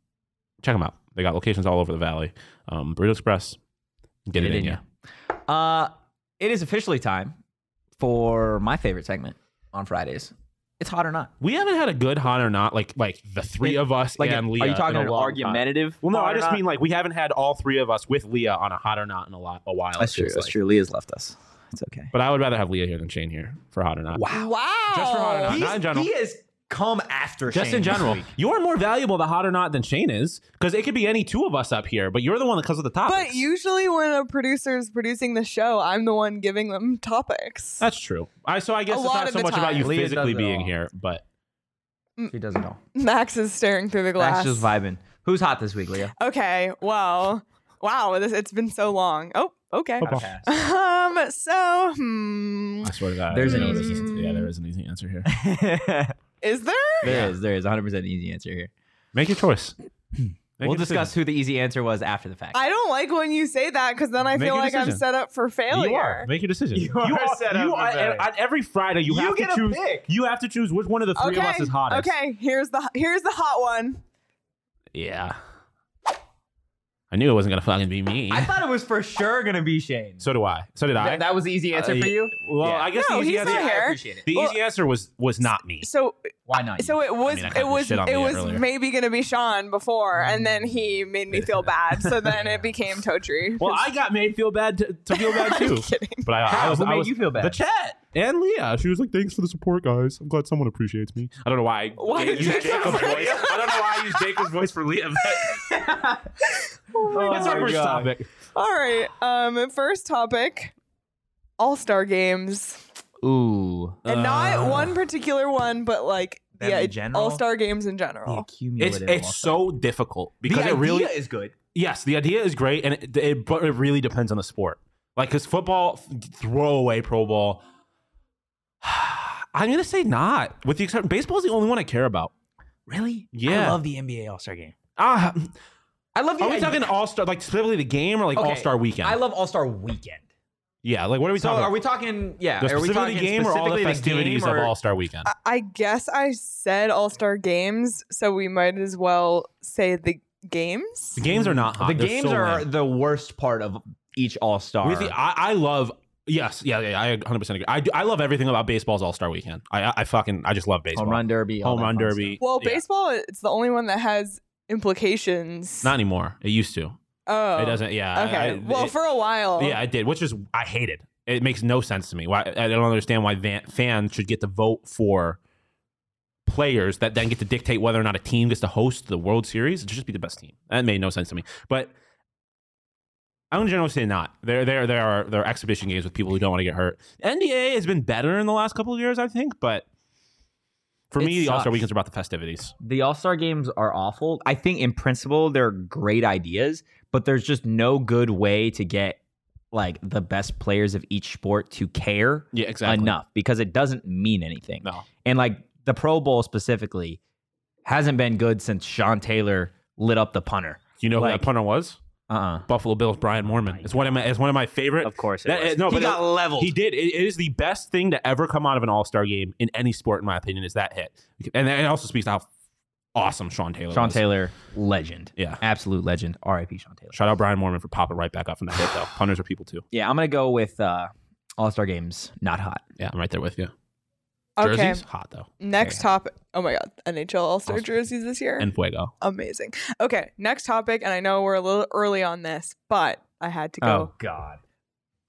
check them out. They got locations all over the valley. Um, Burrito Express, get, it, in, you. Uh, it is officially time for my favorite segment on Fridays. It's hot or not. We haven't had a good hot or not like like the three of us Like, and are Leah. you talking in a an long time. argumentative? Well, no, I just mean like we haven't had all three of us with Leah on a hot or not in a lot a while. that's true. feels That's like. true. Leah's left us. It's okay. But I would rather have Leah here than Shane here for hot or not. Wow. Wow. Just for hot or not, not in general. He has come after Just Shane in this general, week. you're more valuable to hot or not than Shane is because it could be any two of us up here, but you're the one that comes with the topics. But usually when a producer is producing the show, I'm the one giving them topics. That's true. I so I guess A it's not so the much about you. Leah physically being all. here, but She doesn't know. Max is staring through the glass. Max just vibing. Who's hot this week, Leah? Okay, well, wow, this, it's been so long. Oh, okay. Football. Um, so, hmm, I swear to God, There's an easy this is- answer. Yeah, there is an easy answer here. is there? There is, there is 100% easy answer here. Make your choice. Make we'll discuss who the easy answer was after the fact. I don't like when you say that because then I Make feel your like I'm set up for failure. You are. Make your decision. You are set up you for are- failure. on every Friday, you, You have get to a choose. pick. You have to choose which one of the three okay. of us is hottest. Okay, here's the here's the hot one. Yeah. I knew it wasn't gonna fucking be me. I thought it was for sure going to be Shane. so do I. So did I. Th- that was the easy answer Uh, for you? Well, Yeah. I guess No, the easy he's answer. not I appreciate it. The Well- easy answer was was not me. So Why not? so it was mean, I it was it was earlier. maybe gonna be Sean before, and then he made me feel bad. So then it became Totri. Well, I got made feel bad to, to feel bad too. kidding. But I, I was. Who I made was- you feel bad? The chat and Leah. She was like, "Thanks for the support, guys. I'm glad someone appreciates me." I don't know why. I Why used did you Jacob's go voice. I don't know why I used Jacob's voice for Leah. But Oh What's our first topic? All right. Um, first topic: All Star games, Ooh. and not one particular one, but like Them yeah, general? All Star games in The general. It's accumulative it's so difficult The because idea it really is good. yes the idea is great and it, it but it really depends on the sport like because football throwaway Pro Bowl. I'm gonna say not with the exception baseball is the only one I care about. Really? Yeah. I love the NBA All Star game. Ah, I love the are we idea- talking All Star like specifically the game or like Okay, All Star Weekend? I love All Star Weekend. Yeah, like what are we So talking? are about? we talking? Yeah, the are we specifically talking game or all the specifically festivities game of or- All Star Weekend? I- I guess I said All Star Games, so we might as well say the games. the games are not hot. The They're games so are lame. the worst part of each All Star. With the- I, I love. Yes, yeah, yeah, I 100 percent agree. I, do, I love everything about baseball's All Star Weekend. I, I, I fucking, I just love baseball. home run derby, all home that run fun derby. Well, Yeah. baseball, it's the only one that has implications. Not anymore. It used to. oh, It doesn't. Yeah. Okay. I- well, it- for a while. Yeah, I did, which is I hated. It makes no sense to me. Why I don't understand why van, fans should get to vote for players that then get to dictate whether or not a team gets to host the World Series. It should just be the best team. That made no sense to me. But I would generally say not. There, there, there are there are exhibition games with people who don't want to get hurt. NBA has been better in the last couple of years, I think, but. For It me, the All Star. Weekends are about the festivities. the All Star games are awful. I think in principle they're great ideas, but there's just no good way to get like the best players of each sport to care Yeah, exactly. enough because it doesn't mean anything. No. And like the Pro Bowl specifically hasn't been good since Sean Taylor lit up the punter. You know who Like- that punter was? Uh-uh. Buffalo Bills Brian Moorman. It's one of my it's one of my favorite. Of course it That- was. no, He but got it- leveled. He did. It, it is the best thing to ever come out of an All Star game in any sport, in my opinion. Is that hit, and it also speaks to how awesome Sean Taylor. Sean was. Taylor, legend. Yeah. Absolute legend. R.I.P. Sean Taylor. Shout out Brian Moorman for popping right back up from that hit, though. Punters are people too. Yeah, I'm gonna go with uh All Star games, not hot. Yeah, I'm right there with you. Okay. Jerseys hot though, Next Okay. topic. Oh my God. NHL All Star jerseys this year. and Fuego. Amazing. Okay. Next topic. And I know we're a little early on this, but I had to go. Oh God.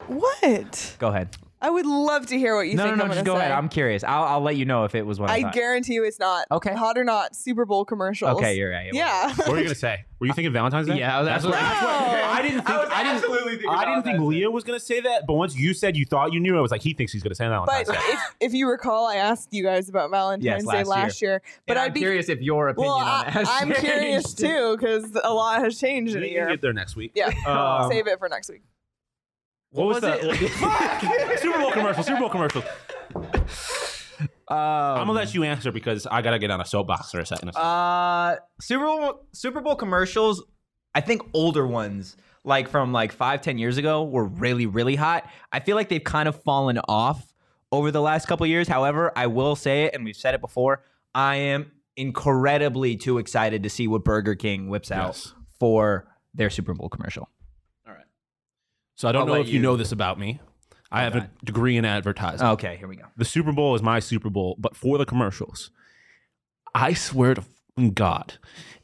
What? Go ahead. I would love to hear what you no, think no, I'm no. Just go say. ahead. I'm curious. I'll, I'll let you know if it was what I, I thought. guarantee you it's not. Okay. Hot or not, Super Bowl commercials. Okay, you're right. Yeah. What were you gonna say? Were you thinking Valentine's Day? Yeah, that's what, what- that's what- No. I didn't think. I I, didn't. absolutely thinking I didn't think Valentine's Leah was gonna say that, but once you said you thought you knew, I was like, he thinks he's gonna say Valentine's But Day. if, if you recall, I asked you guys about Valentine's Day last last year. But And I'd I'm be curious if your opinion well. on that I, has I'm curious too because a lot has changed in a We can year. get there next week. Yeah. Um, Save it for next week. What, was, was the Super Bowl commercial? Super Bowl commercial. Um, I'm gonna let you answer because I gotta get on a soapbox for a second. Uh, Super Bowl Super Bowl commercials. I think older ones, like from like five ten years ago, were really really hot. I feel like they've kind of fallen off over the last couple of years. However, I will say it, and we've said it before. I am incredibly too excited to see what Burger King whips out for their Super Bowl commercial. So I don't I'll know let if you you- know this about me. I have a degree in advertising. Okay, here we go. The Super Bowl is my Super Bowl, but for the commercials, I swear to God,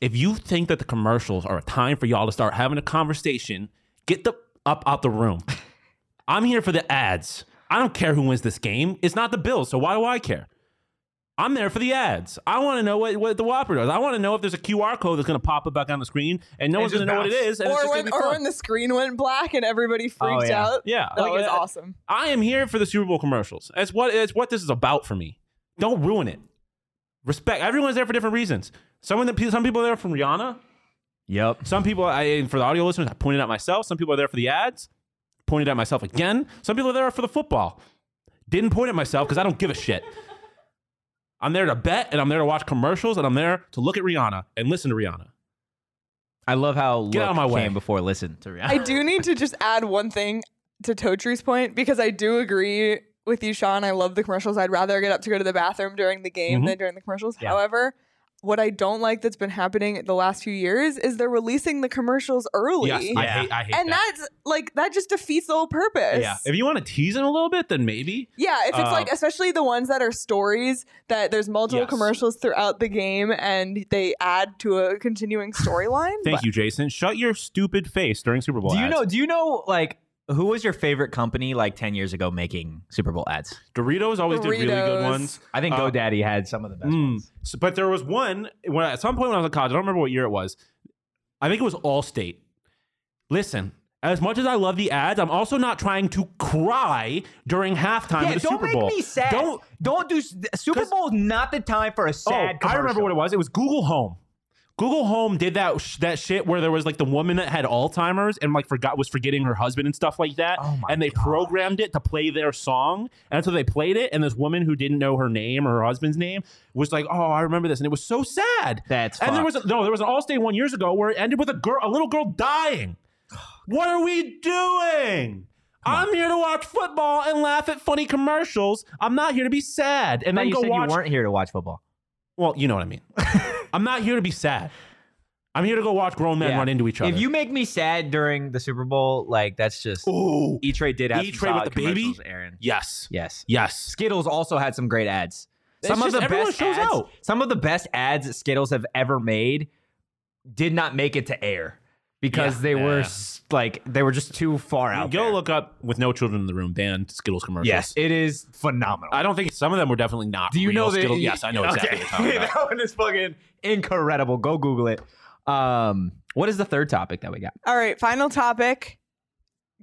if you think that the commercials are a time for y'all to start having a conversation, get the up out the room. I'm here for the ads. I don't care who wins this game. It's not the Bills, so why do I care? I'm there for the ads. I want to know what, what the Whopper does. I want to know if there's a QR code that's going to pop up back on the screen, and no And one's going to know what it bounce. is. And it's Or just when, or when the screen went black and everybody oh, freaked Oh, yeah. out. yeah, Like, oh, it's yeah. awesome. I am here for the Super Bowl commercials. That's what it's what this is about for me. Don't ruin it. Respect. Everyone's there for different reasons. Some of the some people are there from Rihanna. Yep. Some people, I and for the audio listeners, I pointed out myself. Some people are there for the ads. Pointed at myself again. Some people are there for the football. Didn't point at myself because I don't give a shit. I'm there to bet and I'm there to watch commercials and I'm there to look at Rihanna and listen to Rihanna. I love how Get out of my way. came before listen to Rihanna. I do need to just add one thing to Totri's point because I do agree with you, Sean. I love the commercials. I'd rather get up to go to the bathroom during the game Mhm. than during the commercials. Yeah. However, what I don't like that's been happening the last few years is they're releasing the commercials early. Yes, I hate. I hate and that. that's like that just defeats the whole purpose. yeah. If you want to tease it a little bit, then maybe. Yeah, if it's Uh, like especially the ones that are stories that there's multiple Yes. commercials throughout the game and they add to a continuing storyline. Thank but- you, Jason. Shut your stupid face during Super Bowl. Do you ads. know? Do you know like who was your favorite company like ten years ago making Super Bowl ads? Doritos always did really good Doritos. ones. I think Uh, GoDaddy had some of the best Mm. ones. So- but there was one when at some point when I was in college, I don't remember what year it was. I think it was Allstate. Listen, as much as I love the ads, I'm also not trying to cry during halftime Yeah, of the don't Super make Bowl. me sad. Don't. Don't do Super 'Cause- Bowl is not the time for a Oh, sad. I remember what it was. It was Google Home. Google Home did that sh- that shit where there was like the woman that had Alzheimer's and like forgot was forgetting her husband and stuff like that. Oh and they gosh. programmed it to play their song, and so they played it. And this woman who didn't know her name or her husband's name was like, "Oh, I remember this," and it was so sad. That's and there was a, no, there was an Allstate one years ago where it ended with a girl, a little girl dying. What are we doing? I'm here to watch football and laugh at funny commercials. I'm not here to be sad and then you go said watch. you weren't here to watch football. well, you know what I mean. I'm not here to be sad. I'm here to go watch grown men Yeah. run into each other. If you make me sad during the Super Bowl, like that's just Ooh. E Trade did have some E-Trade with solid the baby? commercials, Aaron. Yes. Yes. Yes. Skittles also had some great ads. It's Some of just the everyone best shows ads, out. some of the best ads that Skittles have ever made did not make it to air because Yeah. they were Yeah. like they were just too far out. Go there. look up with no children in the room banned Skittles commercials. Yes, it is phenomenal. I don't think some of them were definitely not. Do you real know that? Skittles. Yes, I know exactly. Okay. What you're talking about. that one is fucking incredible. Go Google it. Um, what is the third topic that we got? All right, final topic.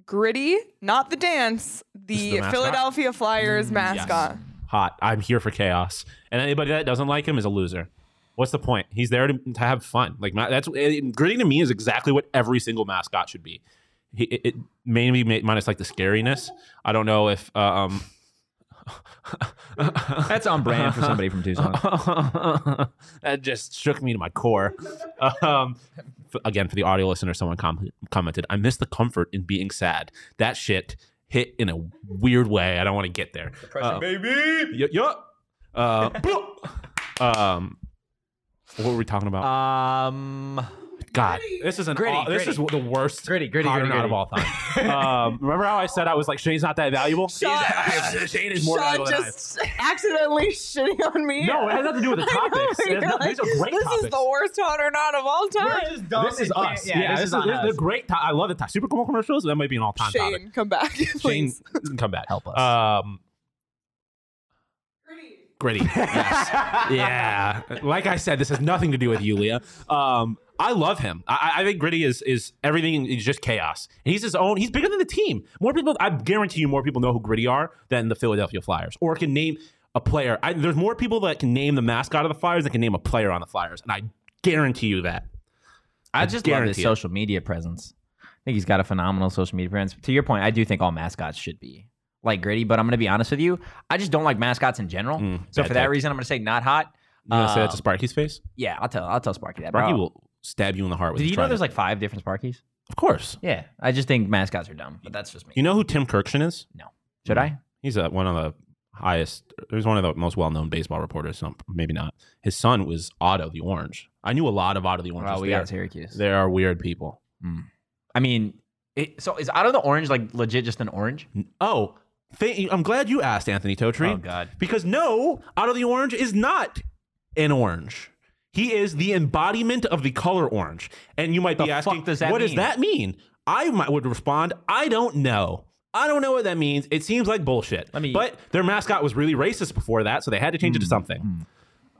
Gritty, not the dance, the, the mascot? Philadelphia Mm, Flyers mascot. Hot. I'm here for chaos, and anybody that doesn't like him is a loser. What's the point? He's there to, to have fun. Like that's it, gritty to me is exactly what every single mascot should be. He, it, it maybe ma- minus like the scariness. I don't know if uh, um. That's on brand for somebody from Tucson. that just shook me to my core. Um, f- again, for the audio listener, someone com- commented, "I miss the comfort in being sad." That shit hit in a weird way. I don't want to get there. Uh, baby. yeah, yeah. Uh, um, what were we talking about? Um, God, this is an Gritty, aw- this gritty. is the worst Gritty, gritty, hot or gritty, not of all time. um, remember how I said I was like Shane's not that valuable? Sean- Shane is more Sean valuable than I am. just accidentally shitting on me. No, it has nothing to do with the I know, topics. you're It has no- these are great This topics. is the worst hot or not of all time. This is us. Yeah, this, is, this is a great. To- I love the to- Super Bowl commercials. That might be an all-time Shane, topic. come back, Shane, come back. Help us. Um, gritty. Yes. yeah. Like I said, this has nothing to do with Yulia. Um, I love him. I, I think Gritty is is everything. Is just chaos. And he's his own. He's bigger than the team. More people. I guarantee you, more people know who Gritty are than the Philadelphia Flyers, or can name a player. I, there's more people that can name the mascot of the Flyers than can name a player on the Flyers, and I guarantee you that. I just love his it. social media presence. I think he's got a phenomenal social media presence. To your point, I do think all mascots should be like gritty, but I'm to be honest with you. I just don't like mascots in general. Mm, so for that reason, I'm to say not hot. You gonna say that to Um, Sparky's face? Yeah, I'll tell. I'll tell Sparky that. Sparky bro. will stab you in the heart with. Did you know there's like five different Sparkies? Of course. Yeah, I just think mascots are dumb, but that's just me. You know who Tim Kurkjian is? no, should I? He's uh one of the highest. He's one of the most well-known baseball reporters. So maybe not. His son was Otto the Orange. I knew a lot of Otto the Orange. Well, we they, got are, Syracuse. they are weird people. I mean, it, so is Otto the Orange like legit just an orange? Oh, th- I'm glad you asked, Anthony Totri. Oh, God. Because no, Otto the Orange is not an orange. He is the embodiment of the color orange. And you might be asking, does what does that mean? I might would respond, I don't know. I don't know what that means. It seems like bullshit. Let me- but their mascot was really racist before that, so they had to change it Hmm, to something.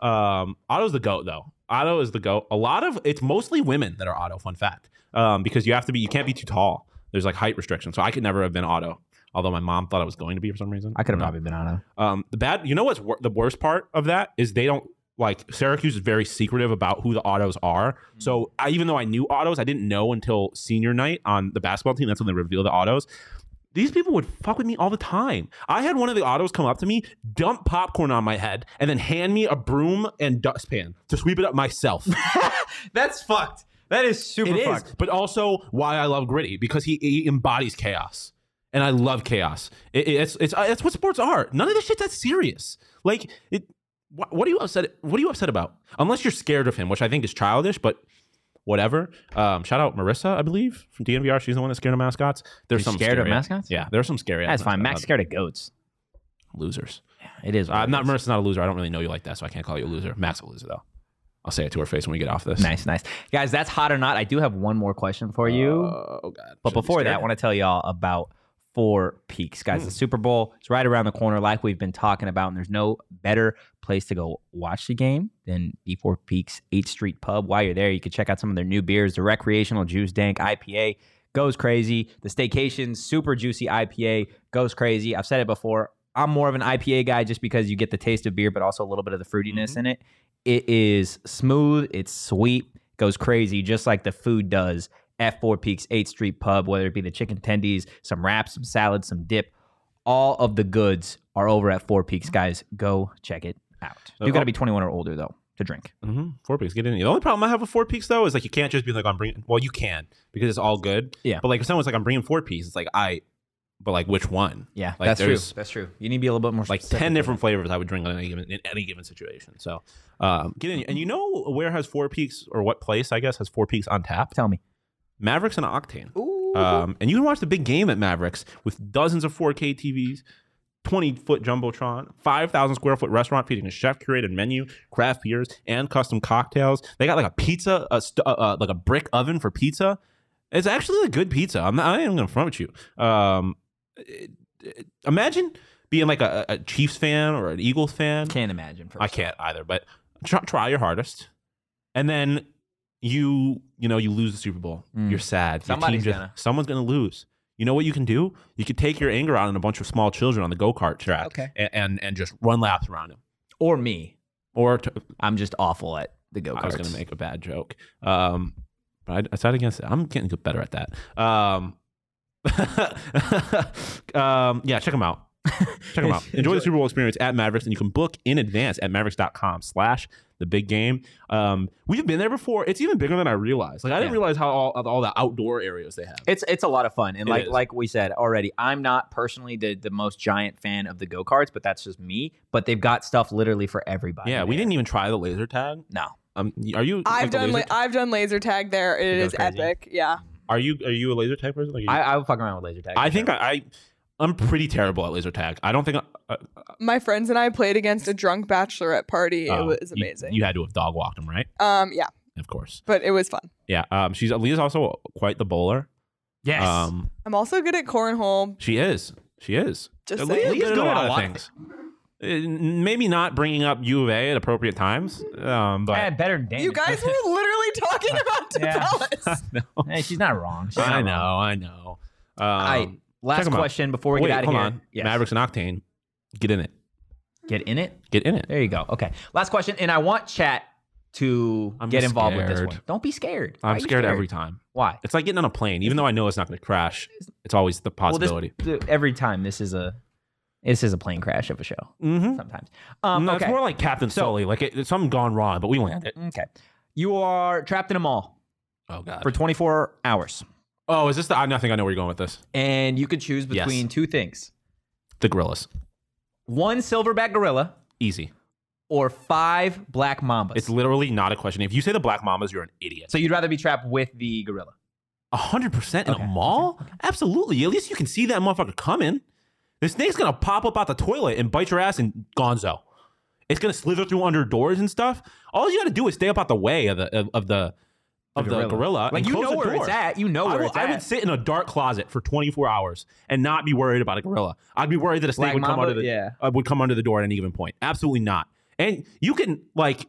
Um, Otto's the goat, though. Otto is the goat. A lot of it's mostly women that are Otto. Fun fact, um, because you have to be, you can't be too tall. There's like height restrictions, so I could never have been Otto. Although my mom thought I was going to be for some reason. I could have probably been on a. Um, the bad, you know what's wor- the worst part of that is they don't like Syracuse is very secretive about who the Ottos are. So I, even though I knew Ottos, I didn't know until senior night on the basketball team. That's when they reveal the Ottos. These people would fuck with me all the time. I had one of the Ottos come up to me, dump popcorn on my head, and then hand me a broom and dustpan to sweep it up myself. That's fucked. That is super It is, fucked. but also why I love Gritty because he, he embodies chaos, and I love chaos. It, it's it's it's what sports are. None of this shit's that serious. Like it. What, what are you upset? What are you upset about? Unless you're scared of him, which I think is childish, but whatever. Um, shout out Marissa, I believe from DNVR. She's the one that's scared of mascots. There's some scared of mascots? Yeah, there's some scary. That's fine. Max scared of goats. losers. Yeah, it is. I'm it not is. Marissa's not a loser. I don't really know you like that, so I can't call you a loser. Max a loser though. I'll say it to her face when we get off this. Nice, nice. Guys, that's hot or not. I do have one more question for you. Oh god. but Should I be before that, I want to tell y'all about Four Peaks. Guys, the hmm. Super Bowl is right around the corner, like we've been talking about, and there's no better place to go watch the game than the Four Peaks 8th Street Pub. While you're there, you can check out some of their new beers. The recreational juice dank IPA goes crazy. The staycation super juicy IPA goes crazy. I've said it before. I'm more of an IPA guy just because you get the taste of beer, but also a little bit of the fruitiness mm-hmm. in it. It is smooth, it's sweet, goes crazy, just like the food does at Four Peaks 8th Street Pub, whether it be the chicken tendies, some wraps, some salad, some dip. All of the goods are over at Four Peaks, guys. Go check it out. You got to be 21 or older, though, to drink. Mm-hmm. Four peaks, get in. The only problem I have with four peaks though is like you can't just be like I'm bringing. Well, you can because it's all good. Yeah. But like if someone's like I'm bringing four peaks, it's like I, but like which one? Yeah, Like, that's true. That's true. You need to be a little bit more Like ten different flavors I would drink in any given in any given situation. So um, get in, and you know where has Four Peaks or what place I guess has Four Peaks on tap? Tell me. Mavericks and Octane. Um, and you can watch the big game at Mavericks with dozens of 4K TVs, 20 foot jumbotron, 5,000 square foot restaurant featuring a chef curated menu, craft beers, and custom cocktails. They got like a pizza, a st- uh, uh, like a brick oven for pizza. It's actually a good pizza. I'm not, I ain't even gonna front with you. Um, it- it- imagine being like a, a Chiefs fan or an Eagles fan. Can't imagine. I can't either, but try, try your hardest, and then you you know you lose the Super Bowl. Mm. You're sad. Somebody's team just- gonna. someone's gonna lose. You know what you can do? You could take your anger out on a bunch of small children on the go kart track, Okay. and, and and just run laps around them, Or me. Or to, I'm just awful at the go karts. I was gonna make a bad joke, um, but I, I decided against it. I'm getting better at that. Um, um, yeah, check them out. Check them out. Enjoy the Super Bowl experience at Mavericks, and you can book in advance at mavericks.com slash the big game. Um, we've been there before. It's even bigger than I realized. Like I didn't Yeah. realize how all, all the outdoor areas they have. It's it's a lot of fun, and It like is. like we said already, I'm not personally the the most giant fan of the go karts, but that's just me. But they've got stuff literally for everybody. yeah, we didn't even try the laser tag. No, Um, are you? I've into done laser la- I've done laser tag there. It goes is crazy. epic. Yeah. Are you? Are you a laser tag person? Like you- I, I would fuck around with laser tag. I for think sure. I, I I'm pretty terrible at laser tag. I don't think. I, uh, My friends and I played against a drunk bachelorette party. uh, it was amazing. You, had to have dog walked him, right? um, yeah, Of course. but it was fun. Yeah. Um. She's Leah's also quite the bowler. yes. Um. I'm also good at cornhole. She is. She is. Just Uh, saying. Leah's Leah's good at a at lot of lot. things. Uh, Maybe not bringing up U of A at appropriate times. Um. But Eh, better than Daniel. You guys were literally talking about Yeah. Dallas. no. Hey, she's not wrong. She's I not know. wrong. I know. Um, All right. Last check 'em out. question before we wait, get out of hold here. on. Yes. Mavericks and Octane. Get in it. Get in it. Get in it. There you go. Okay. Last question, and I want chat to I'm get involved with this one. Don't be scared. Why I'm you scared every time. Why? It's like getting on a plane. Even though I know it's not going to crash, it's always the Well, this- possibility. every time this is a this is a plane crash of a show. mm-hmm. Sometimes. Um, no, okay. It's more like Captain So- Sully. Like it, it's something gone wrong, but we land it. okay. You are trapped in a mall Oh god. for 24 hours, oh, is this the? I think I know where you're going with this. and you could choose Yes. between two things: The gorillas. one silverback gorilla Easy. or five black mambas. It's literally not a question. If you say the black mambas, you're an idiot. so you'd rather be trapped with the gorilla. A hundred percent in a mall? Absolutely. At least you can see that motherfucker coming. The snake's gonna pop up out the toilet and bite your ass and gonzo. It's gonna slither through under doors and stuff. All you gotta do is stay up out the way of the of, of the of the gorilla. Like you know where door. it's at. You know I where would, it's I at. would sit in a dark closet for 24 hours and not be worried about a gorilla. I'd be worried that a snake Black would come mamba? under the Yeah. uh, would come under the door at any given point. Absolutely not. And you can like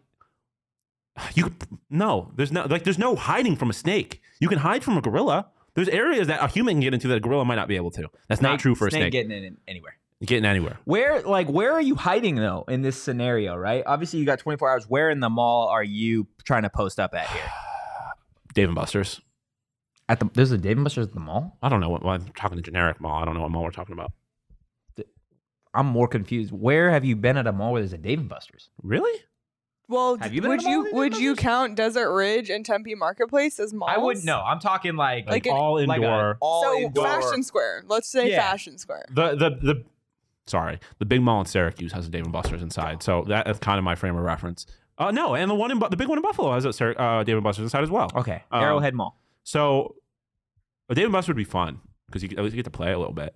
you no, there's no like there's no hiding from a snake. You can hide from a gorilla. There's areas that a human can get into that a gorilla might not be able to. That's not true for a snake. getting in anywhere. getting anywhere. Where like where are you hiding though in this scenario, right? Obviously you got 24 hours. Where in the mall are you trying to post up at here? Dave and Buster's. At the there's a Dave and Buster's at the mall? I don't know what well, I'm talking to generic mall. I don't know what mall we're talking about. I'm more confused. Where have you been at a mall where there's a Dave and Buster's? Really? Well, Have you been would at a mall you with would you Buster's? count Desert Ridge and Tempe Marketplace as malls? I wouldn't know. I'm talking like Like an- all like a indoor. all so indoor. Fashion Square. Let's say Yeah. Fashion Square. the the the sorry, the big mall in Syracuse has a Dave and Buster's inside, so that- that's kind of my frame of reference. Uh, no, and the one in Bu- the big one in Buffalo has a uh, Dave and Buster's inside as well. Okay. Um, Arrowhead Mall. So a Dave and Buster's would be fun because you at least you get to play a little bit.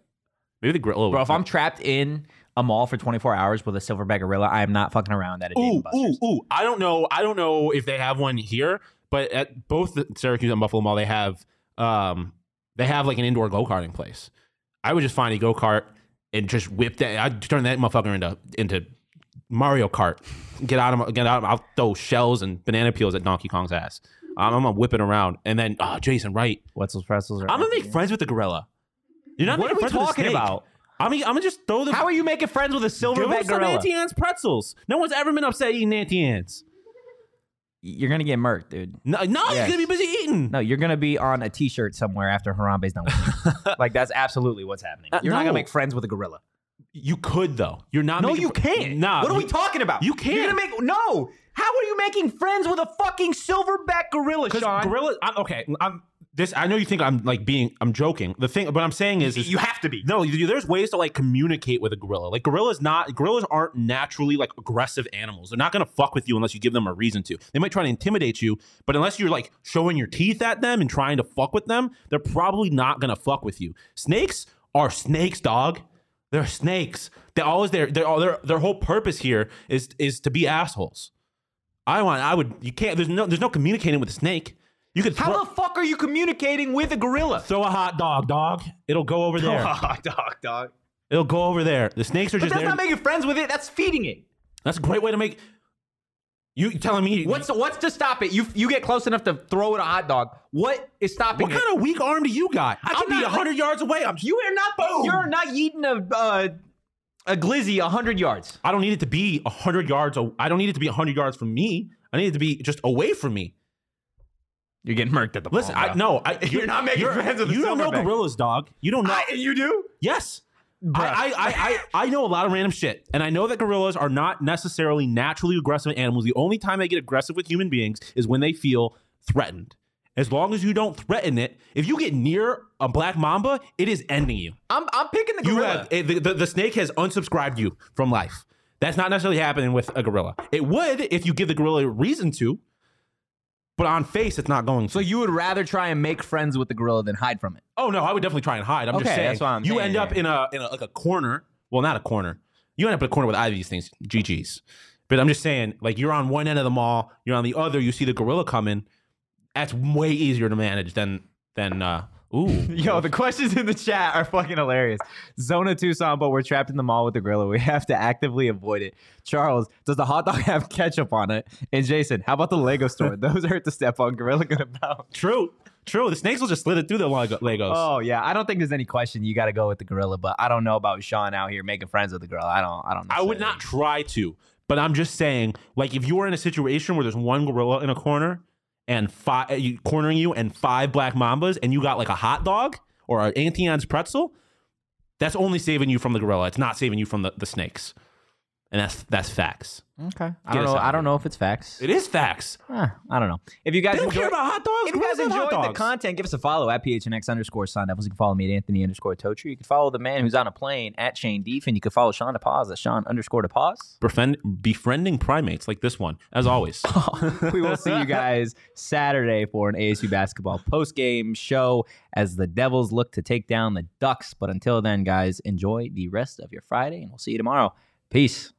Maybe the grill. Bro, if I'm trapped in a mall for 24 hours with a silverback gorilla, I am not fucking around at a Dave ooh and Buster's. ooh ooh, I don't know. I don't know if they have one here, but at both the Syracuse and Buffalo Mall, they have um they have like an indoor go karting place. I would just find a go kart and just whip that. I'd turn that motherfucker into into Mario Kart. Get out of get out. Of, I'll throw shells and banana peels at Donkey Kong's ass. I'm, I'm gonna whip it around, and then oh, Jason, right? Wetzel's pretzels. Are I'm gonna make friends with the gorilla. You're not What are we friends with the talking about? I mean, I'm gonna just throw the. How are you making friends with a Give silverback some gorilla? Auntie Anne's pretzels. No one's ever been upset eating Auntie Anne's. You're gonna get murked, dude. No, no, Yes. he's gonna be busy eating. No, you're gonna be on a T-shirt somewhere after Harambe's done with you. like that's absolutely what's happening. Uh, You're not gonna make friends with a gorilla. You could though. You're not. No, making you can't. Nah. What are we talking about? you You're can't. gonna make no. How are you making friends with a fucking silverback gorilla, Sean? gorilla. I'm, okay, I'm this I know you think I'm like being I'm joking. The thing, but I'm saying is, is You have to be. no. you- There's ways to like communicate with a gorilla. Like gorillas, not gorillas aren't naturally like aggressive animals. They're not gonna fuck with you unless you give them a reason to. They might try to intimidate you, but unless you're like showing your teeth at them and trying to fuck with them, they're probably not gonna fuck with you. Snakes are snakes, dog. They're snakes. They're always their their their their whole purpose here is is to be assholes. I want. I would. You can't. There's no. There's no communicating with a snake. You could How throw, the fuck are you communicating with a gorilla? throw a hot dog, dog. It'll go over there. Hot dog, dog. It'll go over there. The snakes are But just that's there. not making friends with it. That's feeding it. that's a great way to make. You telling me What's what's to stop it? You you get close enough to throw it a hot dog. What is stopping what it? kind of weak arm do you got? I can be hundred yards away. I'm. you are not. Boom. You're not eating a uh, a glizzy hundred yards. I don't need it to be hundred yards. I don't need it to be hundred yards from me. I need it to be just away from me. You're getting murked at the Listen, I no. I, You're not making friends with the You don't know gorillas, dog. You don't know. you do. Yes. I, I, I, I, know a lot of random shit. And I know that gorillas are not necessarily naturally aggressive animals. The only time they get aggressive with human beings is when they feel threatened. As long as you don't threaten it, if you get near a black mamba, it is ending you. I'm I'm picking the You gorilla. have eh, the, the, the snake has unsubscribed you from life. That's not necessarily happening with a gorilla. It would if you give the gorilla a reason to, but on face, it's not going to. so you would rather try and make friends with the gorilla than hide from it. Oh no, I would definitely try and hide. I'm just Okay, saying. that's what I'm you saying, end up in a in a like a corner. Well, not a corner. You end up in a corner with either of these things. GG's. But I'm just saying, like you're on one end of the mall, you're on the other. You see the gorilla coming. That's way easier to manage than than. uh Ooh, Yo, the questions in the chat are fucking hilarious. Zona Tucson, but we're trapped in the mall with the gorilla. We have to actively avoid it. Charles, does the hot dog have ketchup on it? And Jason, how about the Lego store? Those hurt to step on. Gorilla gonna bounce. true, true. The snakes will just slid it through the Lego- Legos. Oh yeah, I don't think there's any question. You got to go with the gorilla, but I don't know about Sean out here making friends with the gorilla. I don't. I don't. Know. I would not try to, but I'm just saying, like, if you were in a situation where there's one gorilla in a corner and five cornering you and five black mambas, and you got like a hot dog or an Auntie Anne's pretzel, that's only saving you from the gorilla. It's not saving you from the, the snakes, and that's that's facts. Okay. I don't know. I don't know if it's facts. It is facts. Huh, I don't know. If you guys They don't enjoy, care about hot dogs. if you guys Gorillas love hot enjoyed the content, give us a follow at PHNX underscore Sun Devils. You can follow me at Anthony underscore Totri. You can follow the man who's on a plane at Shane Deef, and you can follow Sean DePause at Sean underscore DePause. Befriend, befriending primates like this one, as always. we will see you guys Saturday for an ASU basketball post game show as the Devils look to take down the Ducks. But until then, guys, enjoy the rest of your Friday, and we'll see you tomorrow. Peace.